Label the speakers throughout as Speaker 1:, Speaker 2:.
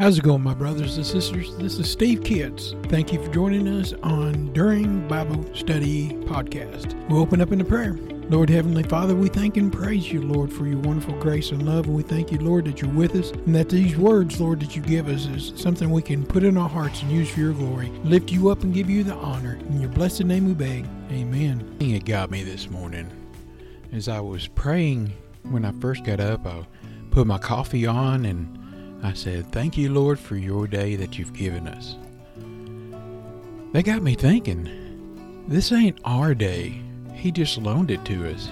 Speaker 1: How's it going, my brothers and sisters? This is Steve Kitts. Thank you for joining us on During Bible Study Podcast. We'll open up in a prayer. Lord Heavenly Father, we thank and praise you, Lord, for your wonderful grace and love. And we thank you, Lord, that you're with us and that these words, Lord, that you give us is something we can put in our hearts and use for your glory. Lift you up and give you the honor. In your blessed name we beg. Amen. It got me this morning. As I was praying when I first got up, I put my coffee on and I said, Thank you, Lord, for your day that you've given us. That got me thinking, this ain't our day. He just loaned it to us.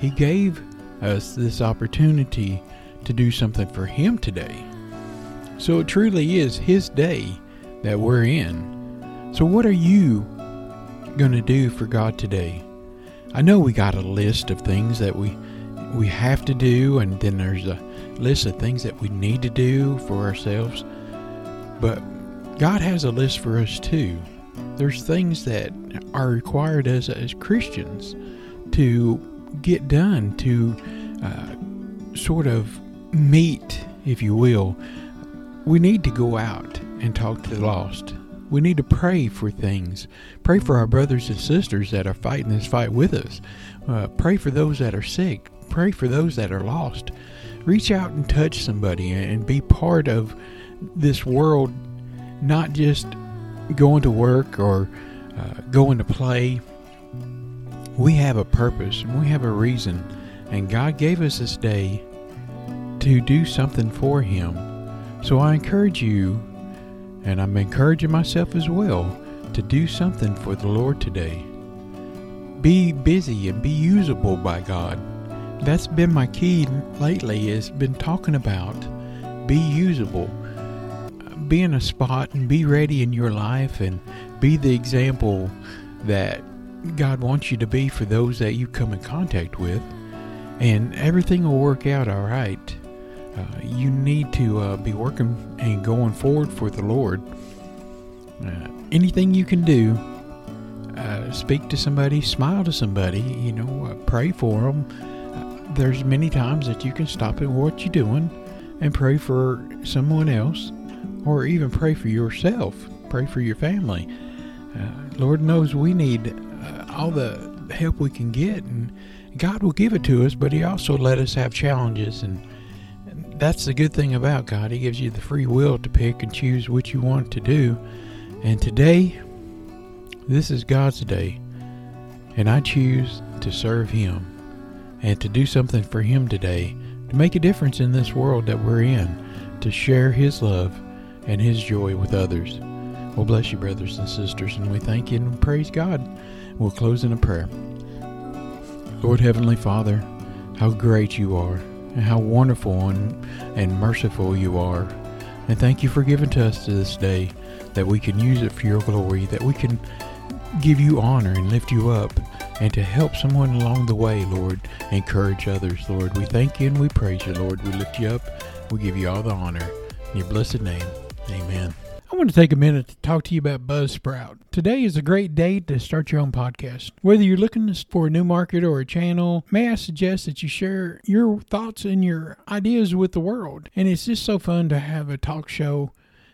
Speaker 1: He gave us this opportunity to do something for Him today. So it truly is His day that we're in. So, what are you going to do for God today? I know we got a list of things that we we have to do, and then there's a list of things that we need to do for ourselves. But God has a list for us too. There's things that are required as as Christians to get done to uh, sort of meet, if you will. We need to go out and talk to the lost. We need to pray for things. Pray for our brothers and sisters that are fighting this fight with us. Uh, pray for those that are sick. Pray for those that are lost reach out and touch somebody and be part of this world, not just going to work or uh, going to play. We have a purpose and we have a reason, and God gave us this day to do something for Him. So I encourage you, and I'm encouraging myself as well, to do something for the Lord today. Be busy and be usable by God that's been my key lately is been talking about be usable. Be in a spot and be ready in your life and be the example that god wants you to be for those that you come in contact with. And everything will work out all right. Uh, you need to uh, be working and going forward for the lord. Uh, anything you can do uh, speak to somebody smile to somebody you know uh, pray for them there's many times that you can stop at what you're doing and pray for someone else or even pray for yourself, pray for your family. Uh, Lord knows we need uh, all the help we can get, and God will give it to us, but He also let us have challenges. And, that's the good thing about God. He gives you the free will to pick and choose what you want to do. And today, this is God's day, and I choose to serve Him and to do something for Him today, to make a difference in this world that we're in, to share His love and His joy with others. Well, bless you, brothers and sisters, and we thank you and praise God. We'll close in a prayer. Lord Heavenly Father, how great you are, and how wonderful and, and merciful you are. And thank you for giving to us to this day that we can use it for your glory, that we can give you honor and lift you up and to help someone along the way, Lord. Encourage others, Lord. We thank you and we praise you, Lord. We lift you up. We give you all the honor. In your blessed name, amen. I want to take a minute to talk to you about Buzzsprout. Today is a great day to start your own podcast. Whether you're looking for a new market or a channel, may I suggest that you share your thoughts and your ideas with the world. And it's just so fun to have a talk show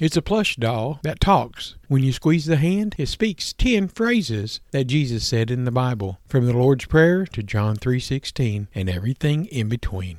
Speaker 1: It's a plush doll that talks. When you squeeze the hand, it speaks 10 phrases that Jesus said in the Bible, from the Lord's Prayer to John 3:16 and everything in between.